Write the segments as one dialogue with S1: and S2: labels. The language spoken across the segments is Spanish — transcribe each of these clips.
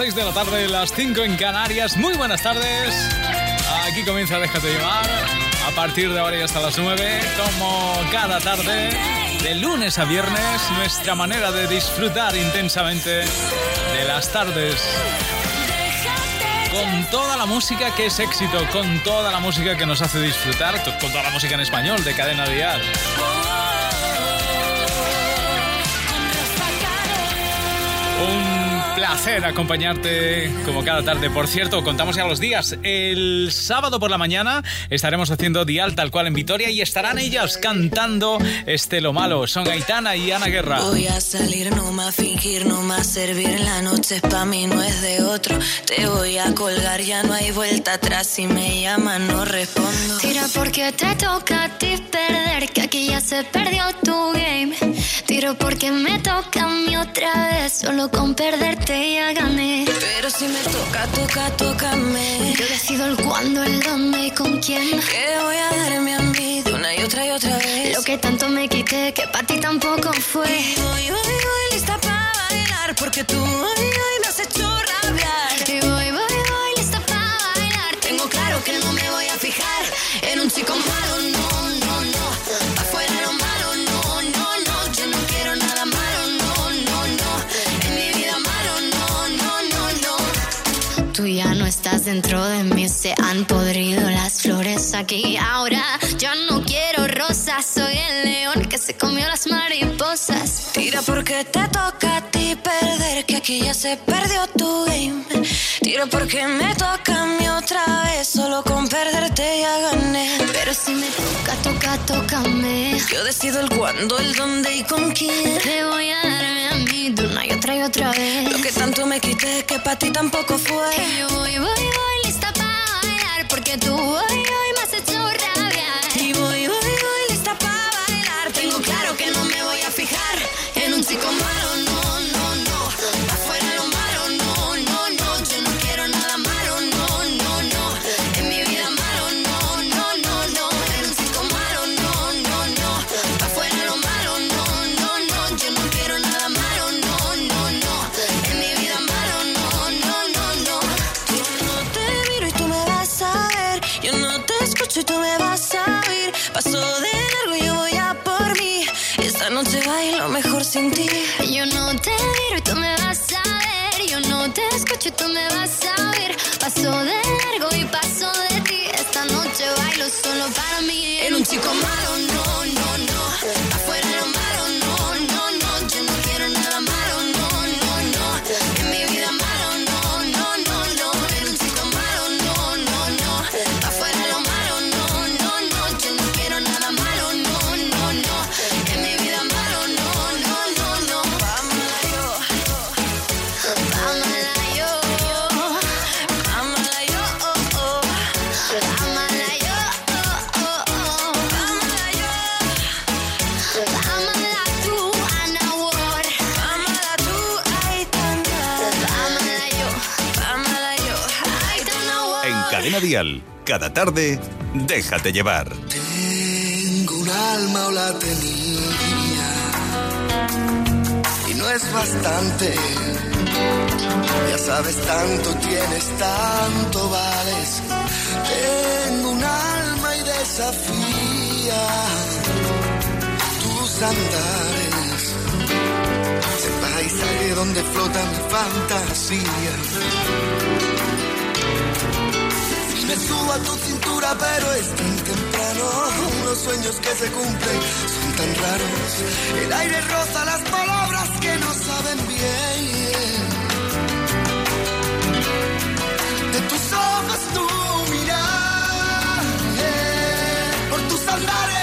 S1: las 6 de la tarde, las 5 en Canarias. Muy buenas tardes. Aquí comienza Déjate llevar. A partir de ahora y hasta las 9, como cada tarde, de lunes a viernes, nuestra manera de disfrutar intensamente de las tardes. Con toda la música que es éxito, con toda la música que nos hace disfrutar, con toda la música en español de Cadena Dial. Un placer acompañarte como cada tarde. Por cierto, contamos ya los días. El sábado por la mañana estaremos haciendo Dial tal cual en Vitoria y estarán ellas cantando este lo malo. Son Aitana y Ana Guerra.
S2: Voy a salir, no más fingir, no más servir. La noche es pa' mí, no es de otro. Te voy a colgar, ya no hay vuelta atrás. Si me llaman, no respondo.
S3: Tira porque te toca a ti perder, que aquí ya se perdió tu game. Tiro porque me toca a mí otra vez, solo con perderte ya gané.
S2: Pero si me toca, toca, tócame.
S3: Yo decido el cuándo, el dónde y con quién.
S2: Que voy a darme a mí de una y otra y otra vez.
S3: Lo que tanto me quité, que para ti tampoco fue.
S2: Y voy, voy, voy lista para bailar, porque tú hoy, hoy me has hecho rabiar.
S3: Y voy, voy, Tú ya no estás dentro de mí, se han podrido las flores aquí. Ahora yo no quiero rosas, soy el león que se comió las mariposas.
S2: Tira porque te toca perder, que aquí ya se perdió tu game. Tira porque me toca a mí otra vez, solo con perderte ya gané.
S3: Pero si me toca, toca, tócame.
S2: Yo decido el cuándo, el dónde y con quién.
S3: Te voy a darme a mí de una y otra y otra vez.
S2: Lo que tanto me quité que para ti tampoco fue.
S3: Que yo voy, voy, voy lista para bailar porque tú hoy, hoy me
S2: bailo mejor sin ti.
S3: Yo no te miro y tú me vas a ver. Yo no te escucho y tú me vas a oír. Paso de largo y paso de ti. Esta noche bailo solo para mí.
S2: En un chico malo, no.
S4: Cadena cada tarde, déjate llevar.
S5: Tengo un alma o la tenía y no es bastante. Ya sabes tanto tienes, tanto vales. Tengo un alma y desafía tus andares. Ese paisaje donde flota mi fantasía. Me subo a tu cintura, pero es tan temprano. Los sueños que se cumplen son tan raros. El aire roza las palabras que no saben bien. De tus ojos tu mirar, por tus andares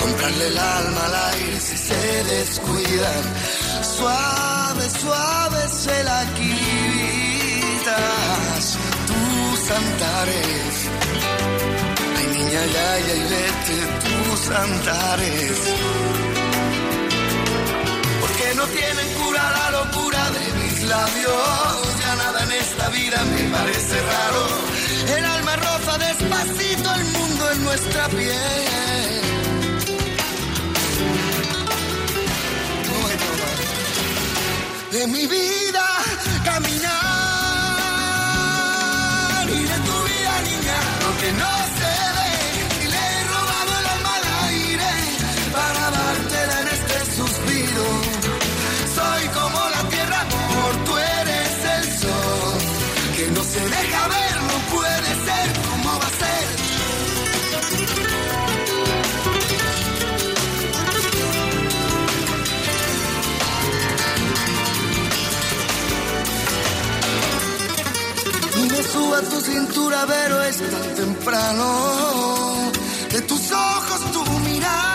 S5: Comprarle el alma al aire si se descuidan. Suave, suave se la quitas tus antares. Ay, niña, ya, ya, y vete tus antares. Porque no tienen cura la locura de mí labios. Ya nada en esta vida me parece raro. El alma roza despacito el mundo en nuestra piel. de mi vida caminar y de tu vida niña lo que no se cintura, pero es tan temprano. De tus ojos tu mirar,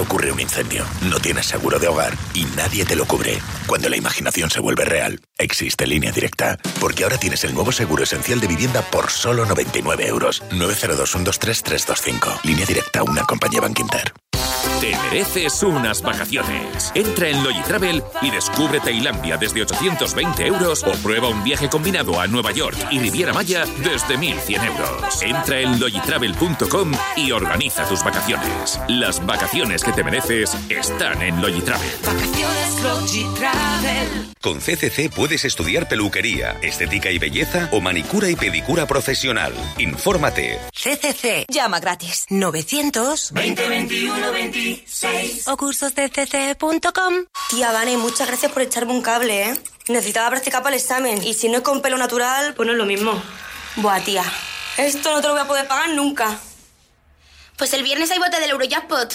S6: ocurre un incendio, no tienes seguro de hogar y nadie te lo cubre. Cuando la imaginación se vuelve real, existe línea directa. Porque ahora tienes el nuevo seguro esencial de vivienda por solo 99 euros. 902-123-325. Línea directa, una compañía Bankinter.
S7: Te mereces unas vacaciones. Entra en Logitravel y descubre Tailandia desde 820 euros o prueba un viaje combinado a Nueva York y Riviera Maya desde 1100 euros. Entra en logitravel.com y organiza tus vacaciones. Las vacaciones que te mereces están en Logitravel.
S2: Vacaciones Logitravel.
S8: Con CCC puedes estudiar peluquería, estética y belleza o manicura y pedicura profesional. Infórmate.
S9: CCC. Llama gratis. 900 2021 26 o cursosdcc.com.
S10: Tía Vane, muchas gracias por echarme un cable, ¿eh? Necesitaba practicar para el examen y si no es con pelo natural, pues no es lo mismo. Buah, tía, esto no te lo voy a poder pagar nunca.
S11: Pues el viernes hay bote del Eurojackpot.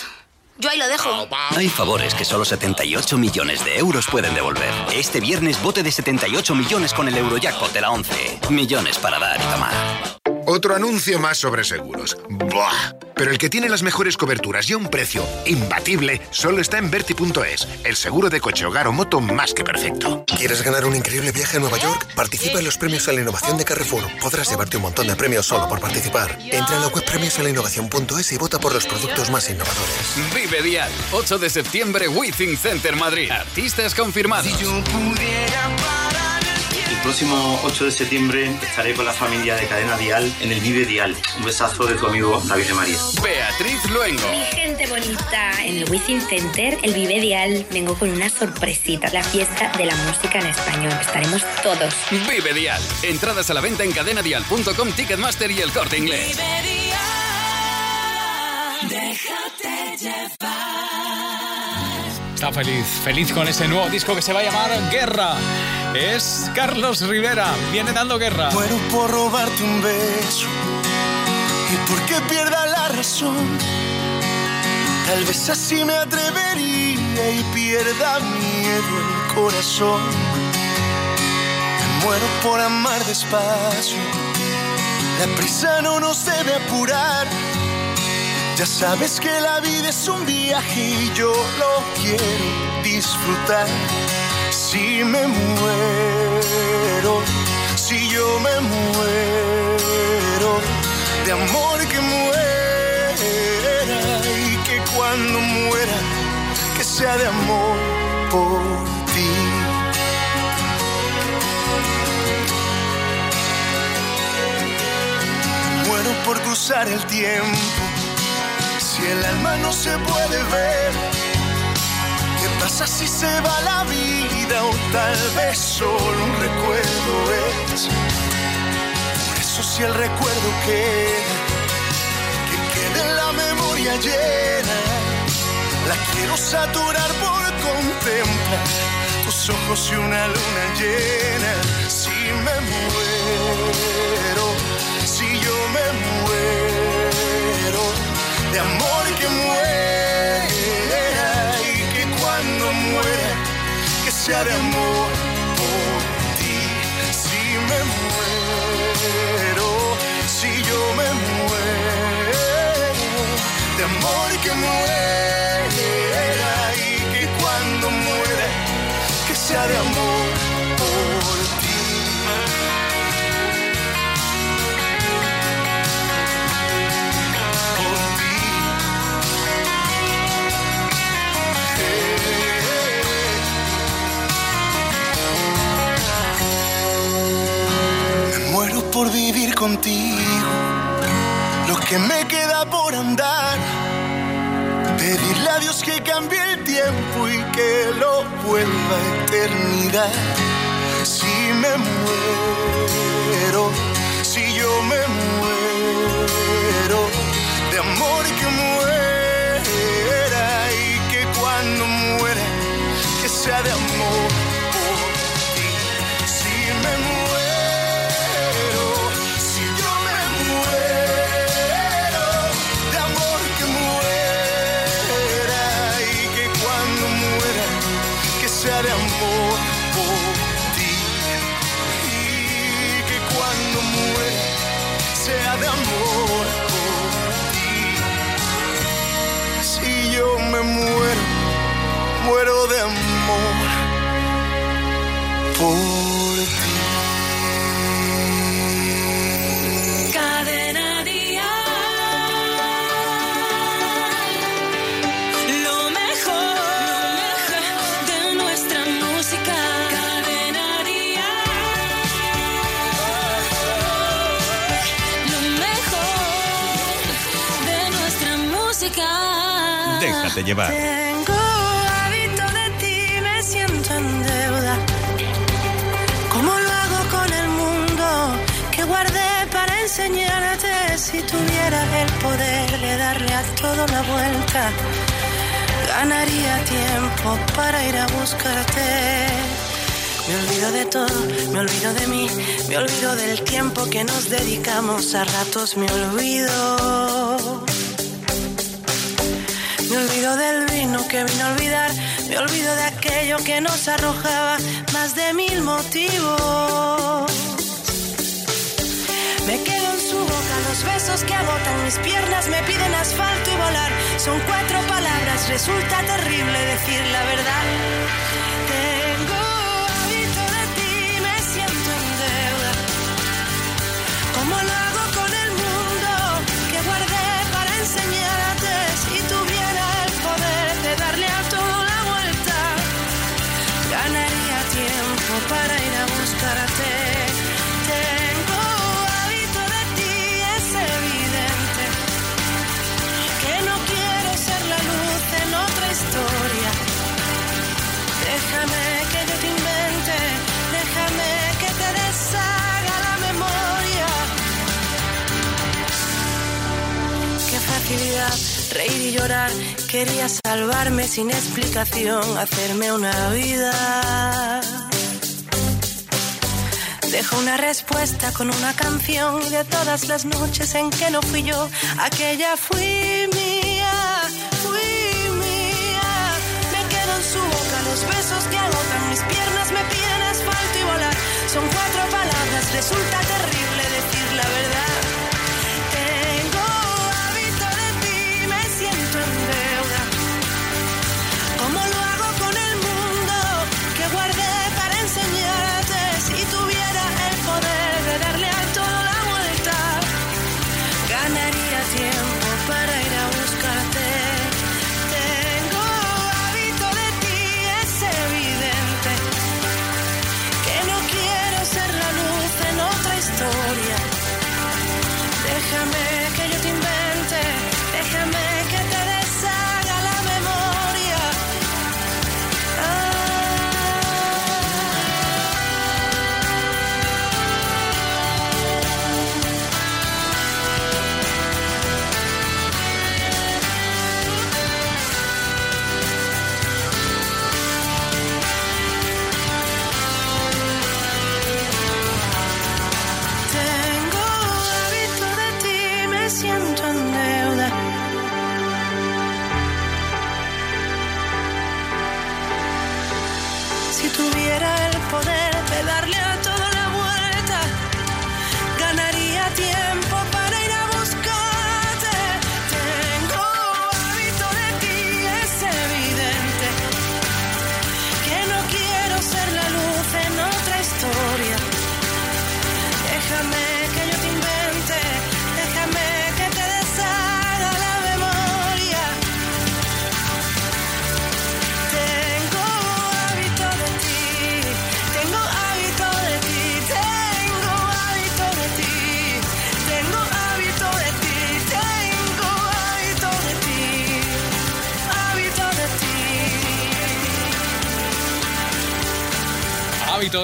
S11: Yo ahí lo dejo.
S12: Hay favores que solo 78 millones de euros pueden devolver. Este viernes bote de 78 millones con el Eurojackpot de la 11. Millones para dar y tomar.
S13: Otro anuncio más sobre seguros. ¡Buah! Pero el que tiene las mejores coberturas y a un precio imbatible solo está en Verti.es, el seguro de coche, hogar o moto más que perfecto.
S14: ¿Quieres ganar un increíble viaje a Nueva York? Participa en los premios a la innovación de Carrefour. Podrás llevarte un montón de premios solo por participar. Entra en la web premiosalainnovación.es y vota por los productos más innovadores.
S15: Vive Dial, 8 de septiembre, Withing Center Madrid. Artistas confirmados.
S16: El próximo 8 de septiembre estaré con la familia de Cadena Dial en el Vive Dial. Un besazo de tu amigo David de María.
S15: Beatriz Luengo.
S17: Mi gente bonita, en el Wizzing Center, el Vive Dial, vengo con una sorpresita, la fiesta de la música en español. Estaremos todos.
S15: Vive Dial. Entradas a la venta en cadenadial.com, Ticketmaster y el corte inglés.
S2: Déjate llevar.
S1: Está feliz, feliz con ese nuevo disco que se va a llamar Guerra. Es Carlos Rivera, viene dando guerra.
S5: Muero por robarte un beso y porque pierda la razón. Tal vez así me atrevería y pierda miedo el corazón. Me muero por amar despacio. La prisa no nos debe apurar. Ya sabes que la vida es un viaje y yo lo quiero disfrutar. Si me muero, si yo me muero,
S18: de amor que muera y que cuando muera, que sea de amor por ti. Muero por cruzar el tiempo, si el alma no se puede ver. ¿Qué pasa si se va la vida o tal vez solo un recuerdo es? Por eso si el recuerdo queda, que quede la memoria llena, la quiero saturar por contemplar tus ojos y una luna llena. Si me muero, si yo me muero, de amor que muera sea de amor por ti. Si me muero, si yo me muero, de amor que muera y que cuando muera, que sea de amor por vivir contigo, lo que me queda por andar. Pedirle a Dios que cambie el tiempo y que lo vuelva a eternidad. Si me muero, si yo me muero, de amor que muera y que cuando muera, que sea de amor
S4: llevar.
S19: Tengo hábito de ti, me siento en deuda. ¿Cómo lo hago con el mundo que guardé para enseñarte? Si tuviera el poder de darle a todo la vuelta, ganaría tiempo para ir a buscarte. Me olvido de todo, me olvido de mí, me olvido del tiempo que nos dedicamos, a ratos me olvido. Me olvido del vino que vino a olvidar, me olvido de aquello que nos arrojaba más de mil motivos. Me quedo en su boca, los besos que agotan mis piernas me piden asfalto y volar. Son cuatro palabras, resulta terrible decir la verdad. Quería salvarme sin explicación, hacerme una vida. Dejo una respuesta con una canción y de todas las noches en que no fui yo, aquella fui mía, fui mía. Me quedo en su boca los besos que agotan mis piernas, me piden asfalto y volar. Son cuatro palabras, resulta terrible decir la verdad.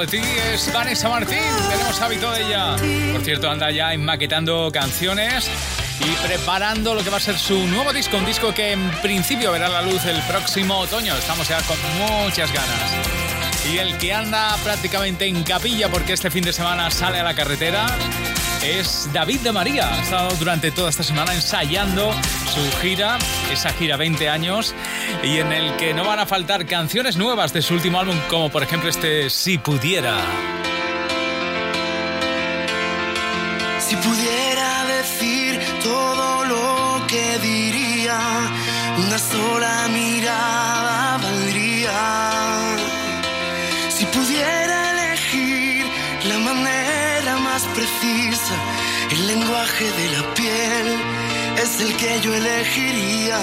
S19: De ti es
S1: Vanessa Martín. Tenemos hábito de ella. Por cierto, anda ya enmaquetando canciones y preparando lo que va a ser su nuevo disco. Un disco que en principio verá la luz el próximo otoño. Estamos ya con muchas ganas. Y el que anda prácticamente en capilla porque este fin de semana sale a la carretera es David de María. Ha estado durante toda esta semana ensayando su gira, esa gira 20 años, y en el que no van a faltar canciones nuevas de su último álbum, como por ejemplo este Si pudiera.
S5: Si pudiera decir todo lo que diría, una sola mirada valdría. Si pudiera lenguaje de la piel es el que yo elegiría.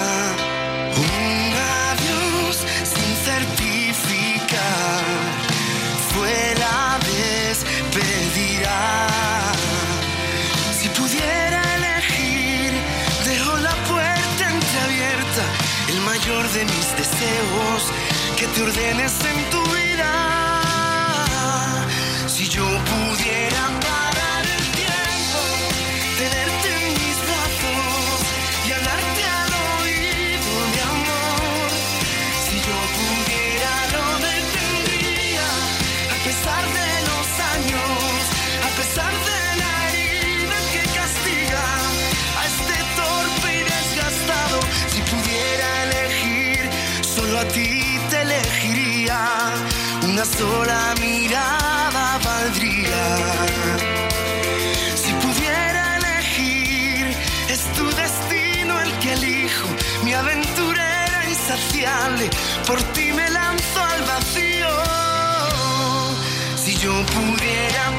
S5: Un adiós sin certificar, fuera despedirá. Si pudiera elegir, dejo la puerta entreabierta, el mayor de mis deseos, que te ordenes en tu vida. Si yo pudiera Sola mirada valdría. Si pudiera elegir, es tu destino el que elijo. Mi aventura era insaciable, por ti me lanzo al vacío. Si yo pudiera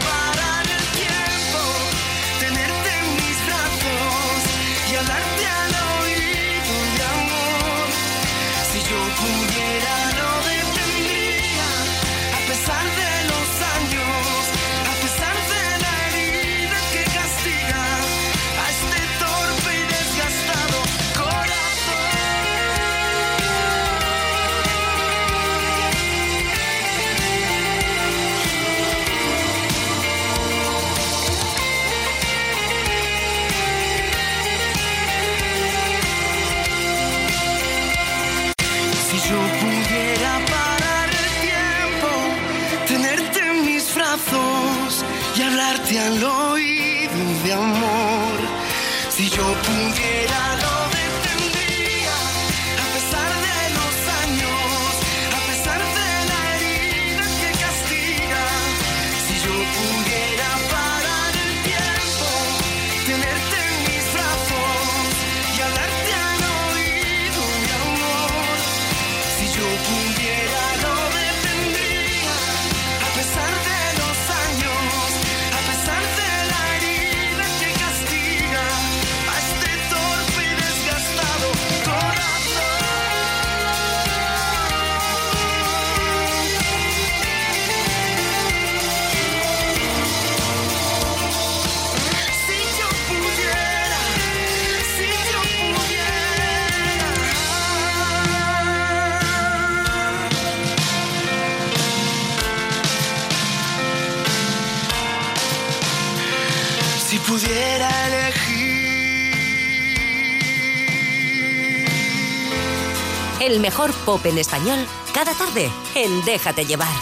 S5: El
S9: mejor pop en español cada tarde en Déjate llevar.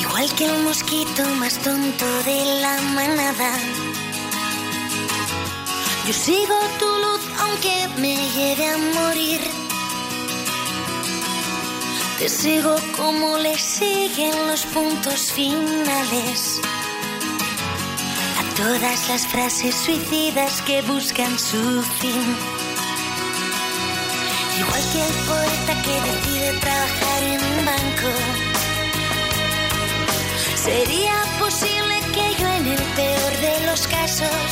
S3: Igual que el mosquito más tonto de la manada. Yo sigo tu luz aunque me lleve a morir. Te sigo como le siguen los puntos finales. A todas las frases suicidas que buscan su fin. Igual que el poeta que decide trabajar en un banco. Sería posible que yo en el peor de los casos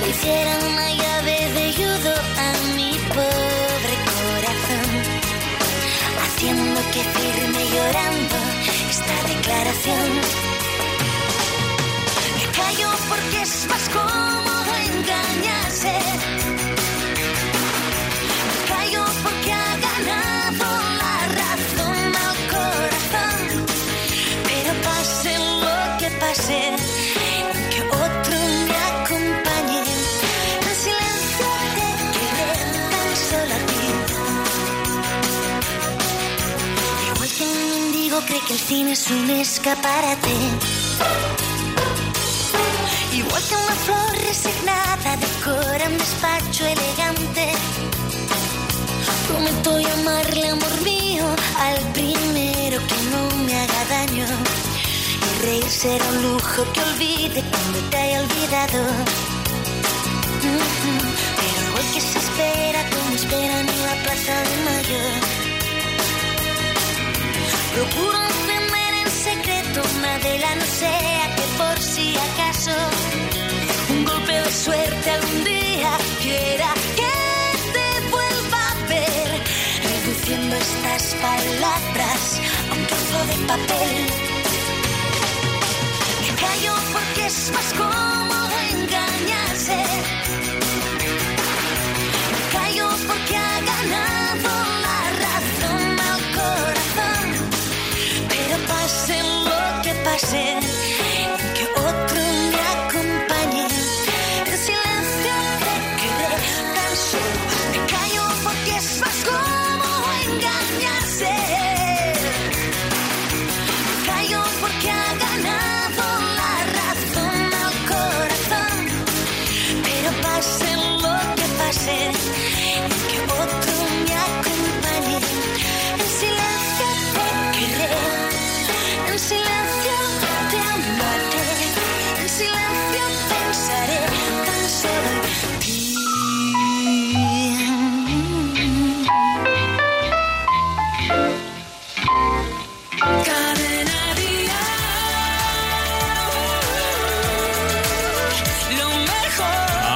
S3: le hiciera una llave de judo a mi pobre corazón, haciendo que firme llorando esta declaración. Me callo porque es más mendigo cree que el cine es un escaparate. Igual que una flor resignada decora un despacho elegante. Prometo llamarle amor mío al primero que no me haga daño. Y reír será un lujo que olvide cuando te haya olvidado. Pero igual que se espera como esperan en la plaza de mayo. Procuro encender en secreto una vela, no sea que por si acaso un golpe de suerte algún día quiera que te vuelva a ver, reduciendo estas palabras a un trozo de papel. Me callo porque es más cómodo engañarse. Me callo porque ha ganado lo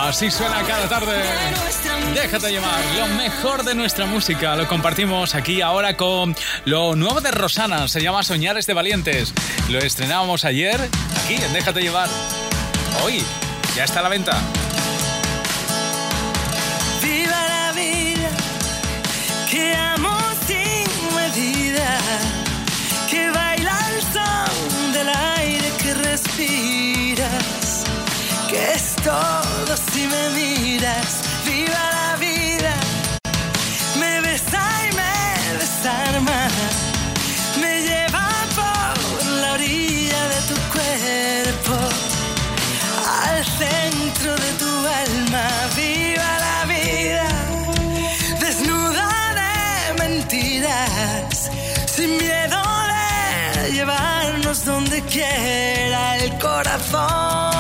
S1: Así suena cada tarde. Déjate llevar. Lo mejor de nuestra música lo compartimos aquí ahora con lo nuevo de Rosana. Se llama Soñares de Valientes. Lo estrenábamos ayer aquí en Déjate llevar. Hoy ya está a la venta.
S10: Viva la vida, que amo sin medida, que baila el son del aire que respiras, que es todo si me miras. Viva la vida, me besa y me desarma, me lleva por la orilla de tu cuerpo al centro de tu alma. Viva la vida, desnuda de mentiras, sin miedo de llevarnos donde quiera el corazón.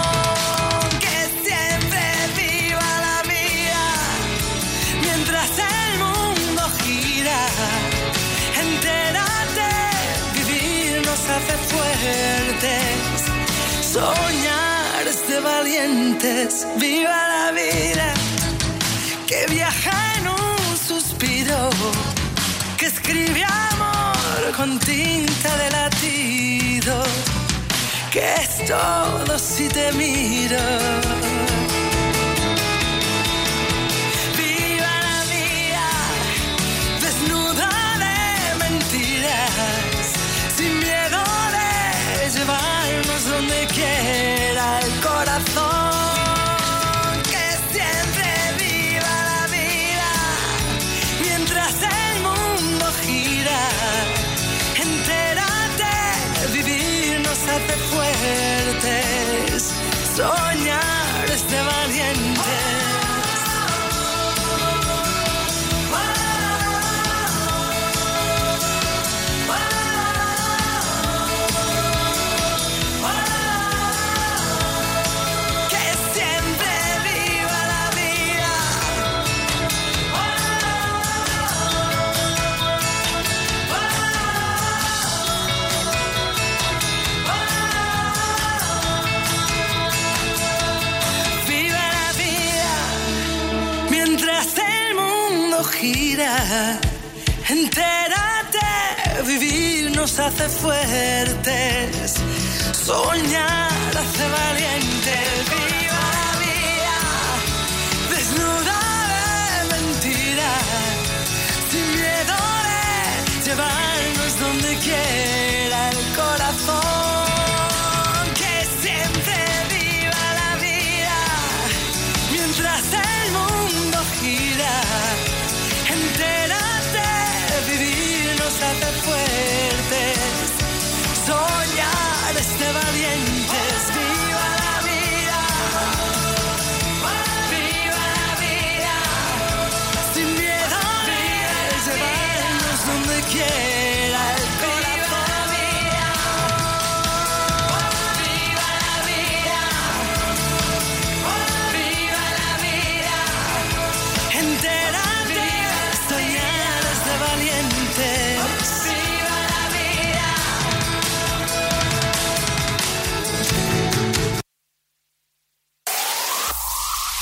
S10: Viva la vida, que viaja en un suspiro, que escribe amor con tinta de latido, que es todo si te miro. Fuertes,
S19: Entérate, vivir nos hace fuertes. Soñar hace valientes.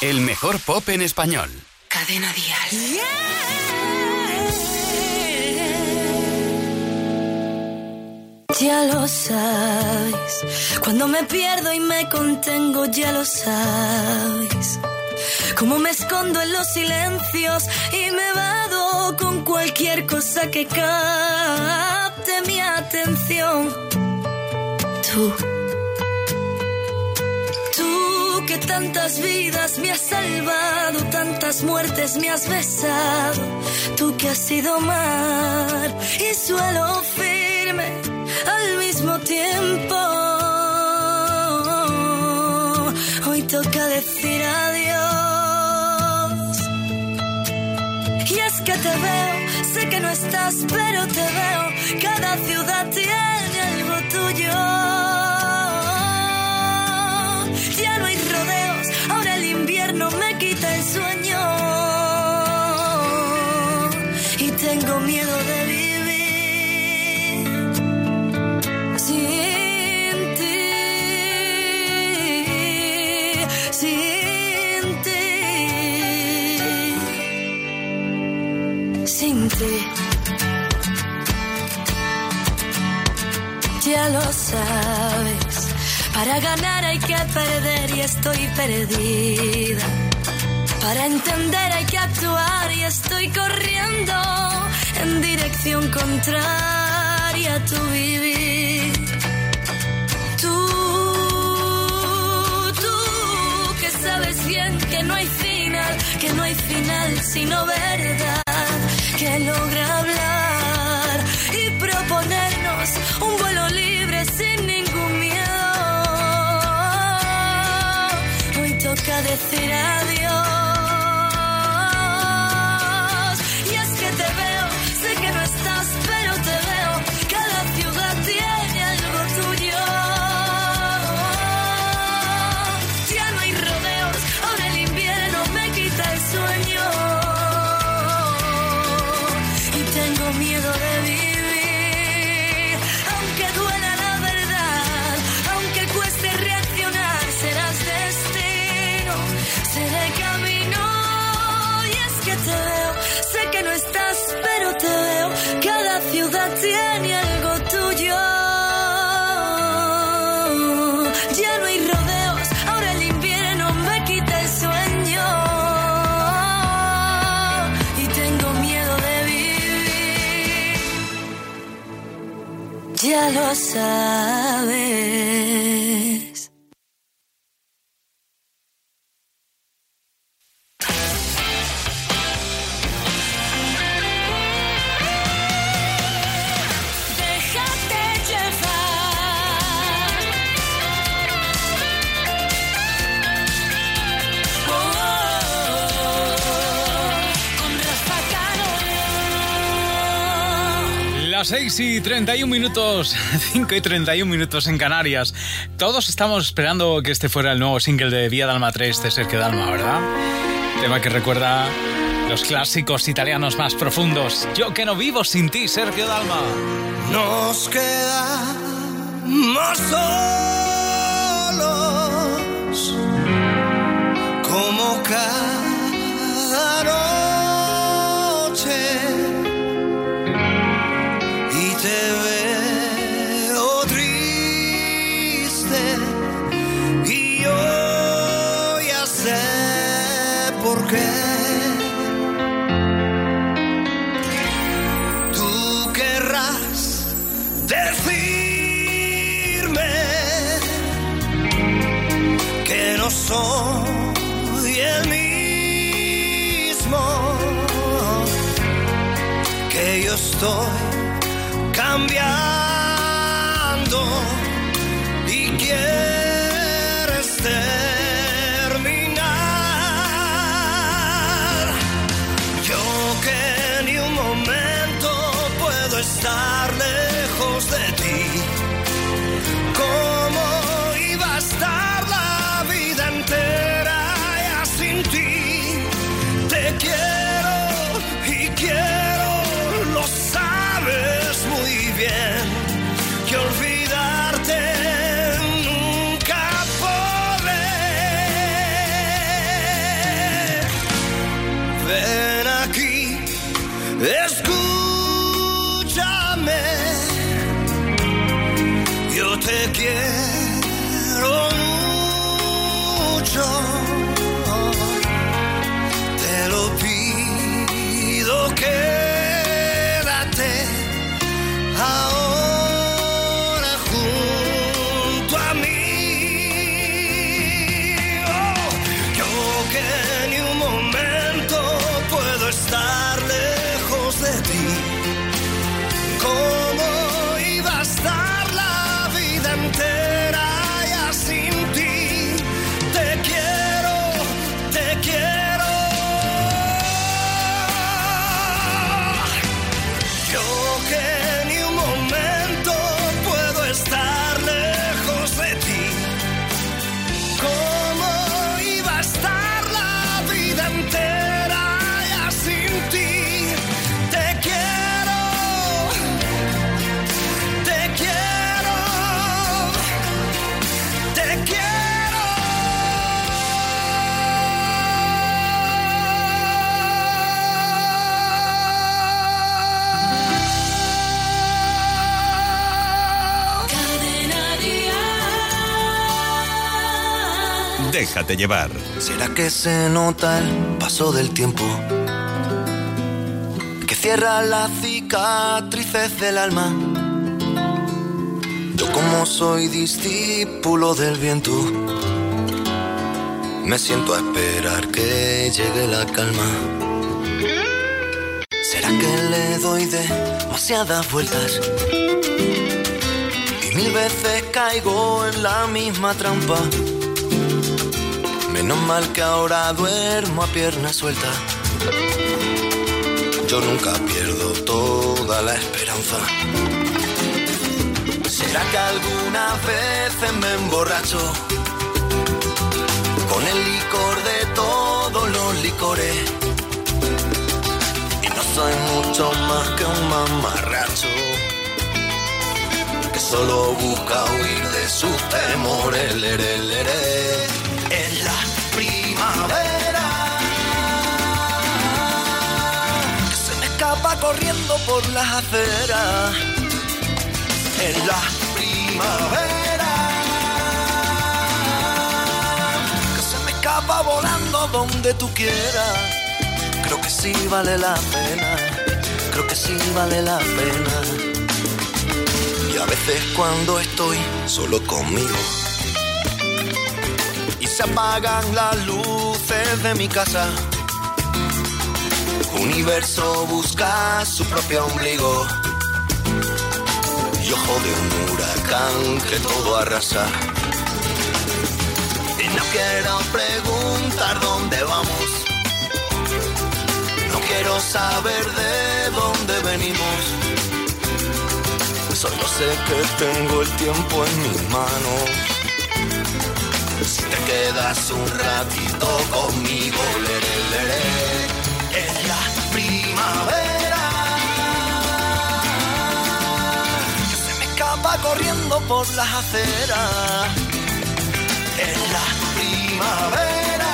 S19: El
S15: mejor pop en español.
S3: Cadena Dial.
S10: Ya lo sabes, cuando me pierdo y me contengo, ya lo sabes. Como me escondo en los silencios y me vado con cualquier cosa que capte mi atención. Tú tantas vidas me has salvado, tantas muertes me has besado, tú que has sido mar y suelo firme al mismo tiempo. Hoy toca decir adiós. Y es que te veo, sé que no estás, pero te veo. Cada ciudad tiene algo tuyo. Rodeos, ahora el invierno me quita el sueño. Y tengo miedo de vivir sin. Ya lo sabes, para ganar hay que perder y estoy perdida. Para entender hay que actuar y estoy corriendo en dirección contraria a tu vivir. Tú, tú que sabes bien que no hay final, que no hay final sino verdad, Ya
S1: 6 y 31 minutos, 5 y 31 minutos en Canarias. Todos estamos esperando que este fuera el nuevo single de Vía Dalma 3 de Sergio Dalma, ¿verdad? Tema que recuerda los clásicos italianos más profundos. Yo que no vivo sin ti, Sergio Dalma.
S5: Nos quedamos ¿Será que se nota el paso del tiempo? Que cierra las cicatrices del alma. Yo como soy discípulo del viento, me siento a esperar que llegue la calma. ¿Será que le doy demasiadas vueltas? Y mil veces caigo en la misma trampa. Menos mal que ahora duermo a pierna suelta. Yo nunca pierdo toda la esperanza. ¿Será que algunas veces me emborracho? Con el licor de todos los licores. Y no soy mucho más que un mamarracho. Que solo busca huir de sus temores. Primavera que se me escapa corriendo por las aceras. Es la primavera que se me escapa volando donde tú quieras. Creo que sí vale la pena, creo que sí vale la pena. Y a veces cuando estoy solo conmigo se apagan las luces de mi casa. Universo busca su propio ombligo y ojo de un huracán que todo arrasa. Y no quiero preguntar dónde vamos, no quiero saber de dónde venimos. Solo sé que tengo el tiempo en mis manos. Si te quedas un ratito conmigo, leré, leré, es la primavera. Que se me escapa corriendo por las aceras. Es la primavera.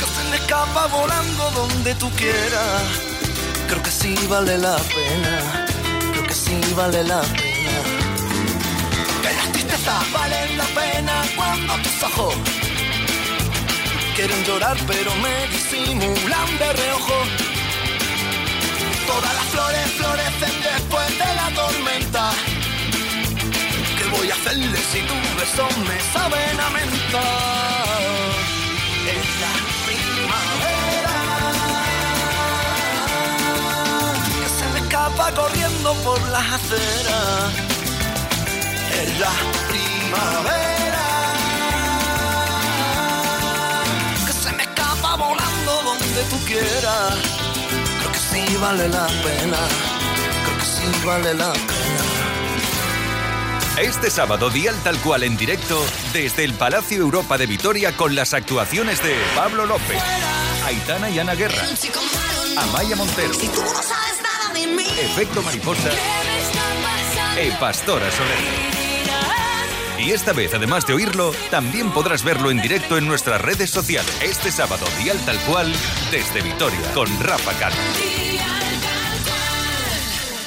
S5: Que se me escapa
S20: volando donde tú quieras. Creo que sí vale la pena, creo que sí vale la pena. Valen la pena cuando tus ojos quieren llorar pero me disimulan de reojo. Todas las flores florecen después de la tormenta. ¿Qué voy a hacerle si tu beso me saben a menta? Es la primavera que se me escapa corriendo por las aceras. La primavera que se me escapa volando donde tú quieras. Creo que sí vale la pena. Creo que sí vale la pena.
S4: Este sábado, Dial Tal Cual en directo desde el Palacio Europa de Vitoria con las actuaciones de Pablo López, Aitana y Ana Guerra, Amaya Montero, Efecto Mariposa e Pastora Soler. Y esta vez, además de oírlo, también podrás verlo en directo en nuestras redes sociales. Este sábado, Dial Tal Cual desde Vitoria con Rafa Cano.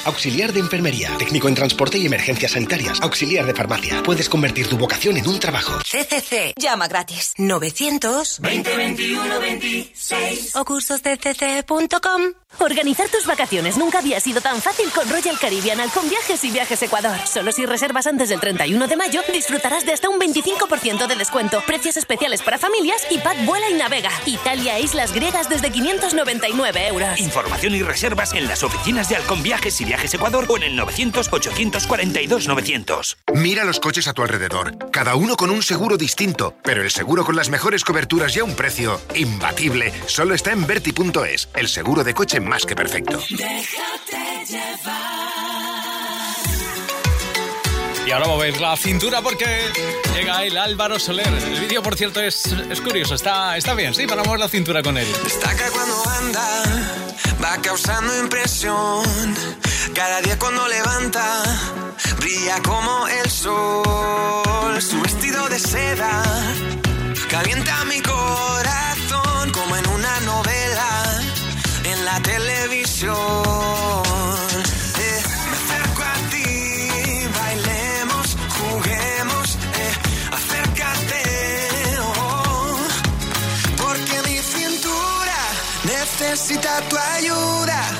S14: Auxiliar de enfermería, técnico en transporte y emergencias sanitarias, auxiliar de farmacia. Puedes convertir tu vocación en un trabajo.
S9: CCC. Llama gratis. 900
S21: 2021 26
S9: o cursoscc.com.
S3: Organizar tus vacaciones nunca había sido tan fácil con Royal Caribbean con Viajes y Viajes Ecuador. Solo si reservas antes del 31 de mayo disfrutarás de hasta un 25% de descuento, precios especiales para familias y Pad vuela y navega. Italia e islas griegas desde 599 euros.
S22: Información y reservas en las oficinas de Halcón Viajes y Viajes Ecuador o en el 900-842-900.
S13: Mira los coches a tu alrededor, cada uno con un seguro distinto, pero el seguro con las mejores coberturas y a un precio imbatible solo está en Verti.es, el seguro de coche más que perfecto.
S21: Déjate llevar.
S1: Y ahora mover la cintura porque llega el Álvaro Soler. El vídeo, por cierto, es, es curioso. Está, está bien, sí, para mover la cintura con él.
S20: Destaca cuando anda, va causando impresión. Cada día cuando levanta, brilla como el sol. Su vestido de seda calienta mi corazón necesita tu ayuda.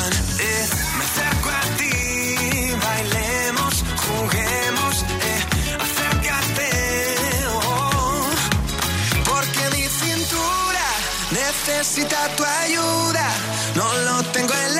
S20: Necesita tu ayuda. No lo tengo en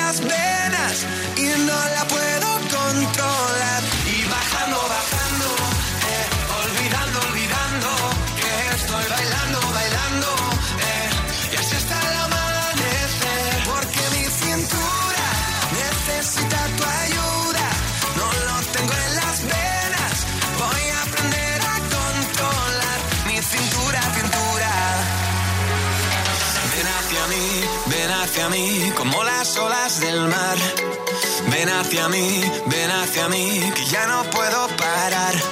S20: Ven hacia mí, ven hacia mí, que ya no puedo parar.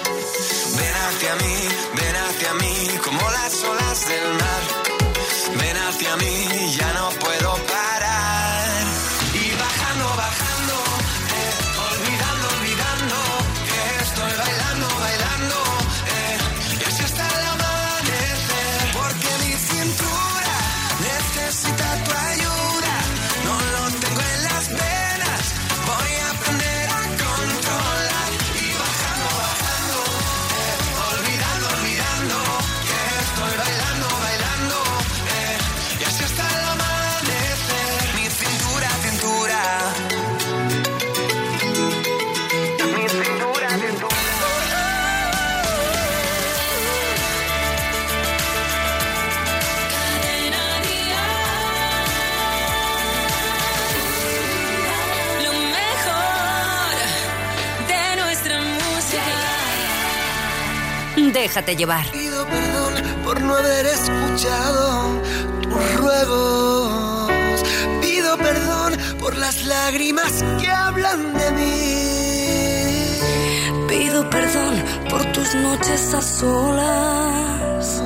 S9: Déjate llevar.
S23: Pido perdón por no haber escuchado tus ruegos. Pido perdón por las lágrimas que hablan de mí.
S10: Pido perdón por tus noches a solas.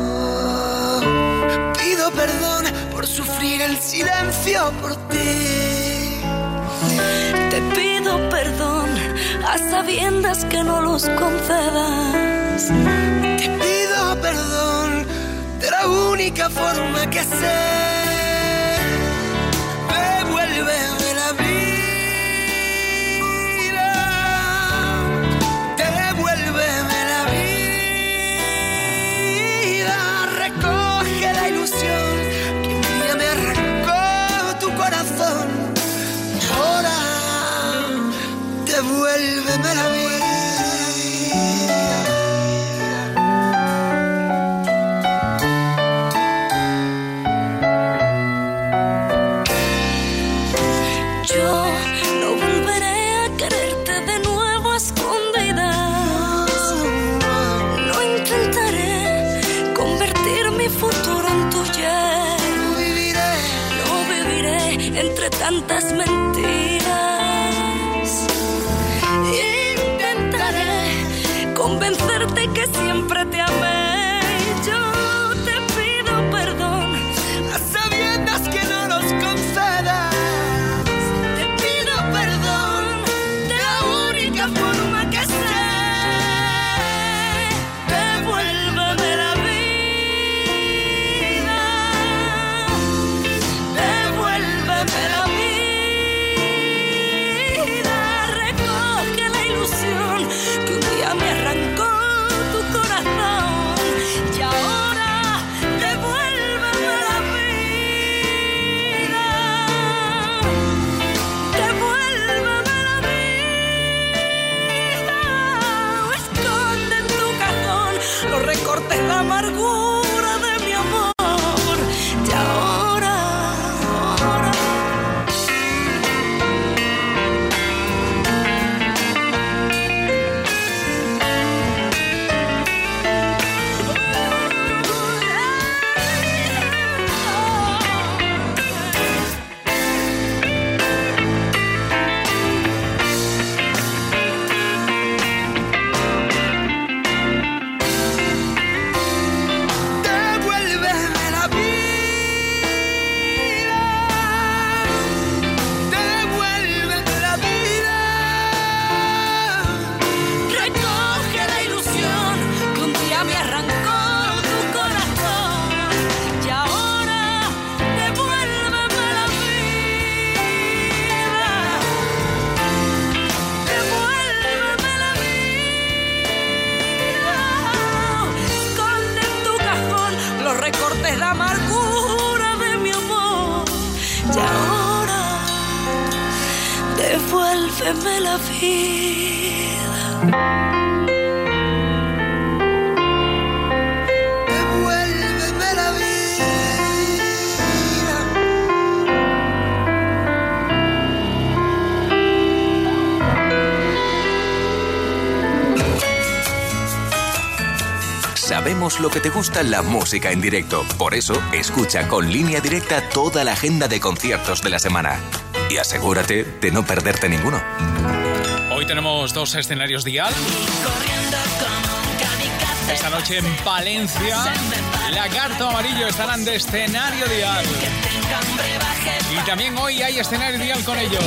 S23: Pido perdón por sufrir el silencio por ti.
S10: Te pido perdón a sabiendas que no los concedas.
S23: Te pido perdón de la única forma que sé.
S10: Tantas mentiras. Que te
S8: gusta la música en directo. Por eso, escucha con línea directa toda la agenda de conciertos de la semana. Y asegúrate de no perderte ninguno.
S1: Hoy tenemos dos escenarios dial. Esta noche en Palencia, Lagarto Amarillo estarán de escenario dial. Y también hoy hay escenario dial con ellos.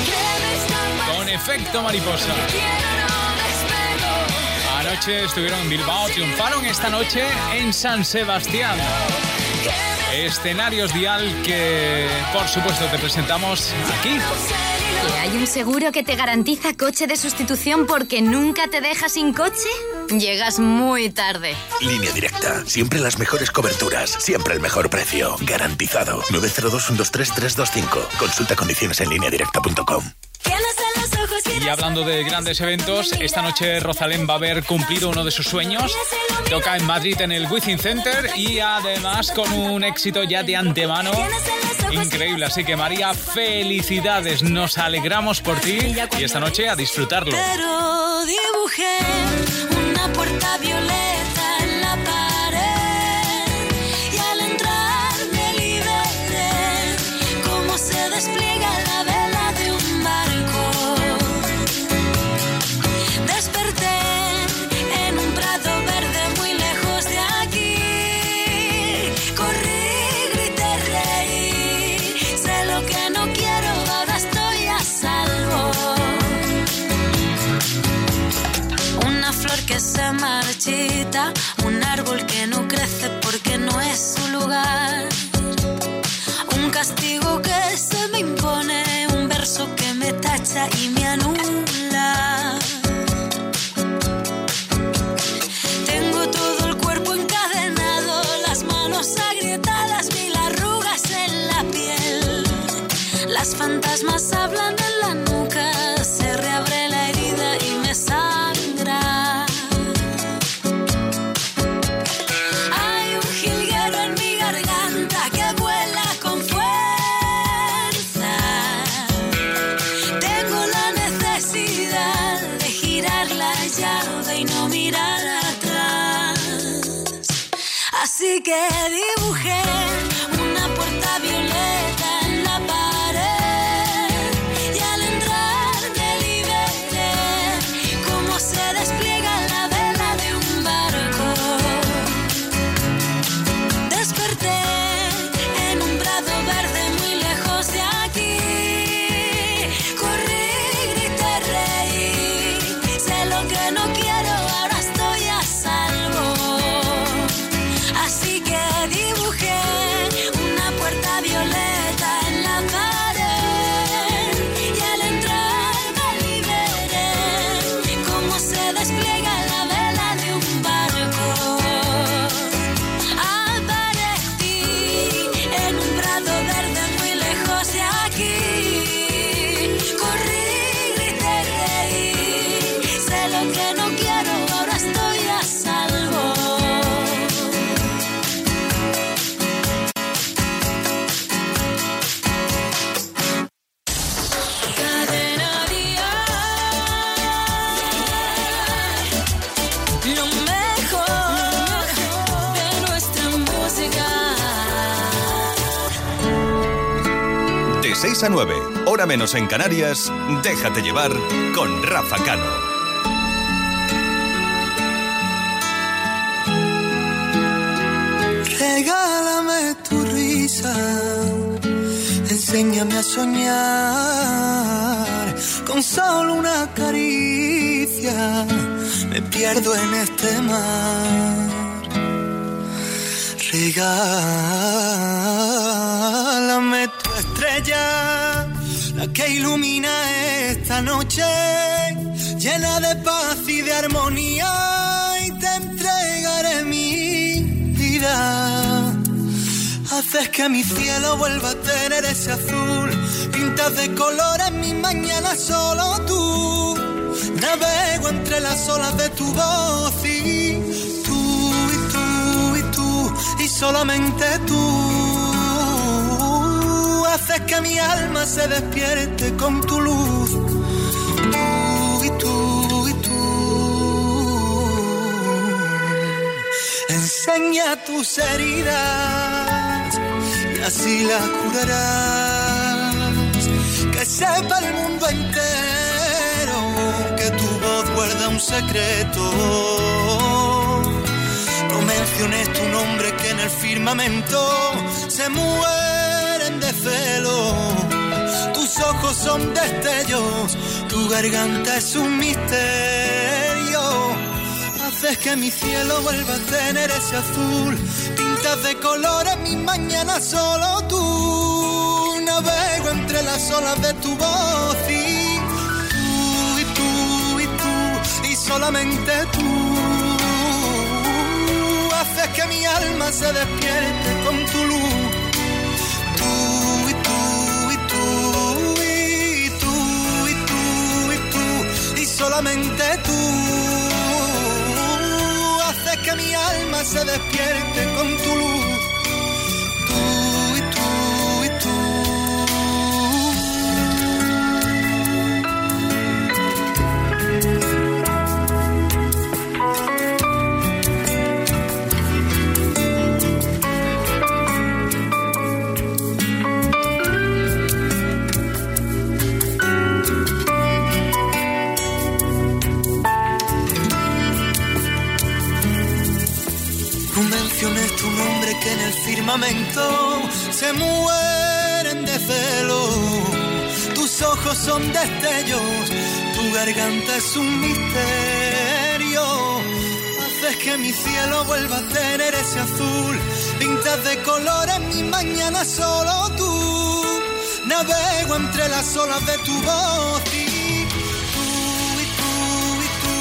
S1: Con efecto mariposa. Anoche estuvieron en Bilbao, triunfaron esta noche en San Sebastián. Escenarios dial que, por supuesto, te presentamos aquí.
S11: ¿Que hay un seguro que te garantiza coche de sustitución porque nunca te deja sin coche? Llegas muy tarde.
S6: Línea directa. Siempre las mejores coberturas. Siempre el mejor precio. Garantizado. 902-123-325. Consulta condiciones en lineadirecta.com.
S1: Y hablando de grandes eventos, esta noche Rosalén va a haber cumplido uno de sus sueños. Toca en Madrid en el Wizzing Center y además con un éxito ya de antemano increíble. Así que María, felicidades, nos alegramos por ti y esta noche a disfrutarlo.
S10: Pero dibujé una puerta violeta Así que dibujé a
S4: 9, hora menos en Canarias, déjate llevar con Rafa Cano.
S18: Regálame tu risa, enséñame a soñar con solo una caricia. Me pierdo en este mar. Regálame estrella, la que ilumina esta noche, llena de paz y de armonía, y te entregaré mi vida. Haces que mi cielo vuelva a tener ese azul, pintas de colores mi mañana solo tú. Navego entre las olas de tu voz y tú y tú y tú y solamente tú. Que mi alma se despierte con tu luz. Tú y tú y tú. Enseña tus heridas y así las curarás. Que sepa el mundo entero que tu voz guarda un secreto. No menciones tu nombre que en el firmamento se mueren de Tus ojos son destellos, tu garganta es un misterio. Haces que mi cielo vuelva a tener ese azul. Pintas de colores mi mañana solo tú. Navego entre las olas de tu voz y tú y tú y tú y solamente tú. Haces que mi alma se despierte con tu luz. Solamente tú haces que mi alma se despierte con tu luz. Garganta es un misterio. Haces que mi cielo vuelva a tener ese azul. Pintas de colores mi mañana solo tú. Navego entre las olas de tu voz y tú y tú y tú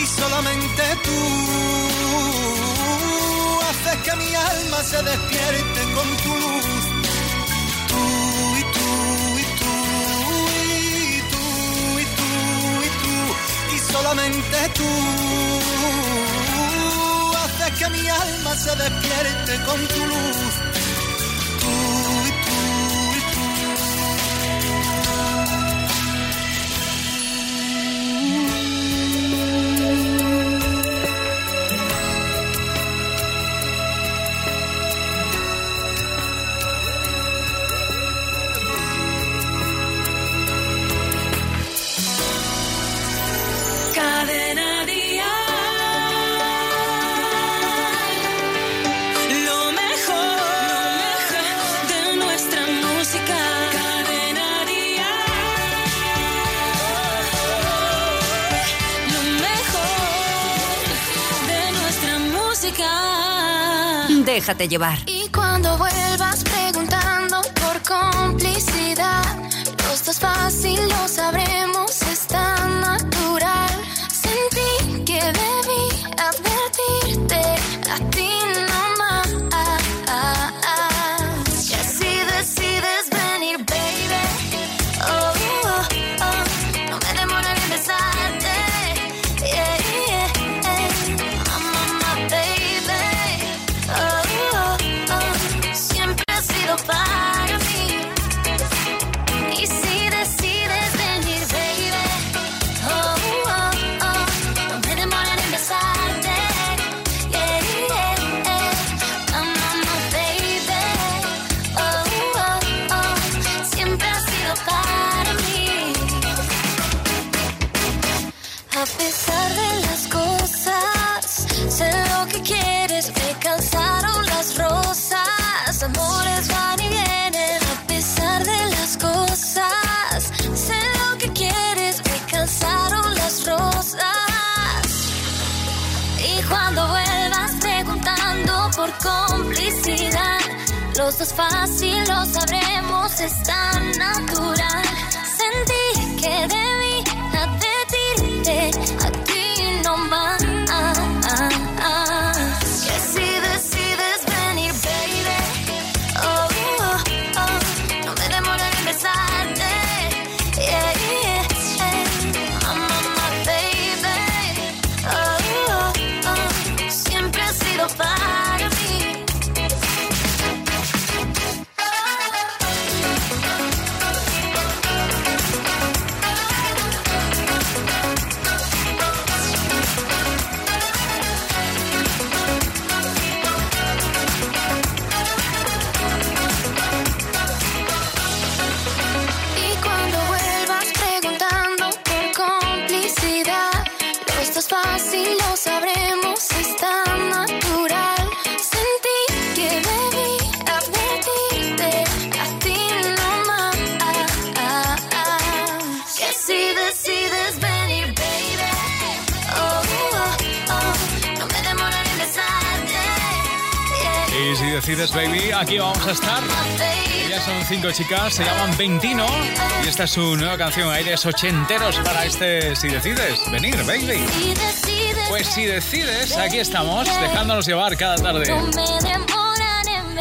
S18: y solamente tú haces que mi alma se despierte
S24: solamente tú haces que mi alma se despierte con tu luz.
S25: Déjate llevar.
S3: Y cuando vuelvas preguntando por complicidad, los dos fácil lo sabremos, los dos fácil lo sabremos, es tan natural.
S1: Aquí vamos a estar. Ellas son cinco chicas, se llaman Ventino. Y esta es su nueva canción, aires ochenteros para este Si decides venir, baby. Pues si decides, aquí estamos, dejándonos llevar cada tarde.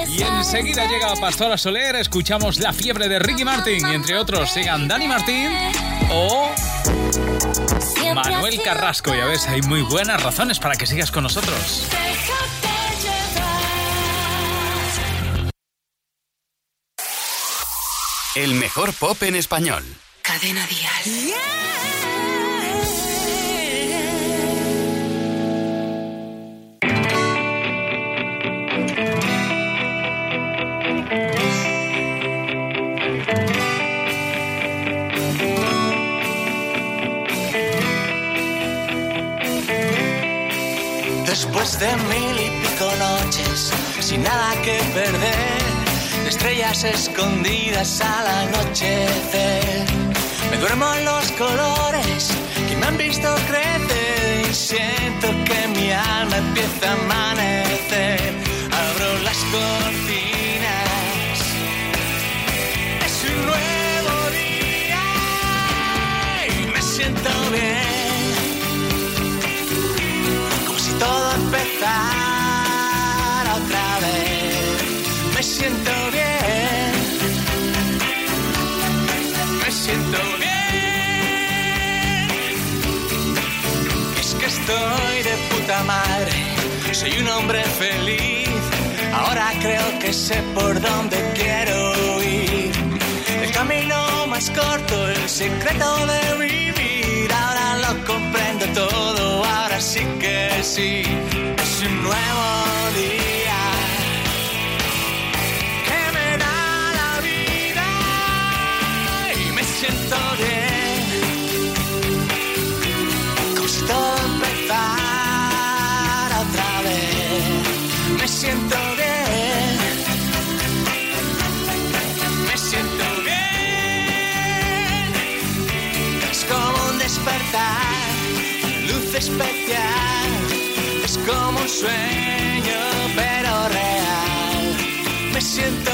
S1: Y enseguida llega Pastora Soler, escuchamos La Fiebre de Ricky Martin. Y entre otros, sigan Dani Martín o Manuel Carrasco. Ya ves, hay muy buenas razones para que sigas con nosotros.
S15: El mejor pop en español.
S26: Cadena Dial.
S24: Después de mil y pico noches, sin nada que perder, estrellas escondidas al anochecer. Me duermo en los colores que me han visto crecer y siento que mi alma empieza a amanecer. Soy un hombre feliz, ahora creo que sé por dónde quiero ir. El camino más corto, el secreto de vivir, ahora lo comprendo todo, ahora sí que sí. Es un nuevo día como un sueño, pero real. Me siento